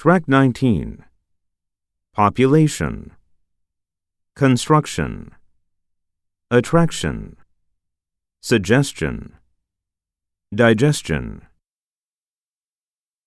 Track 19. Population. Construction. Attraction. Suggestion. Digestion.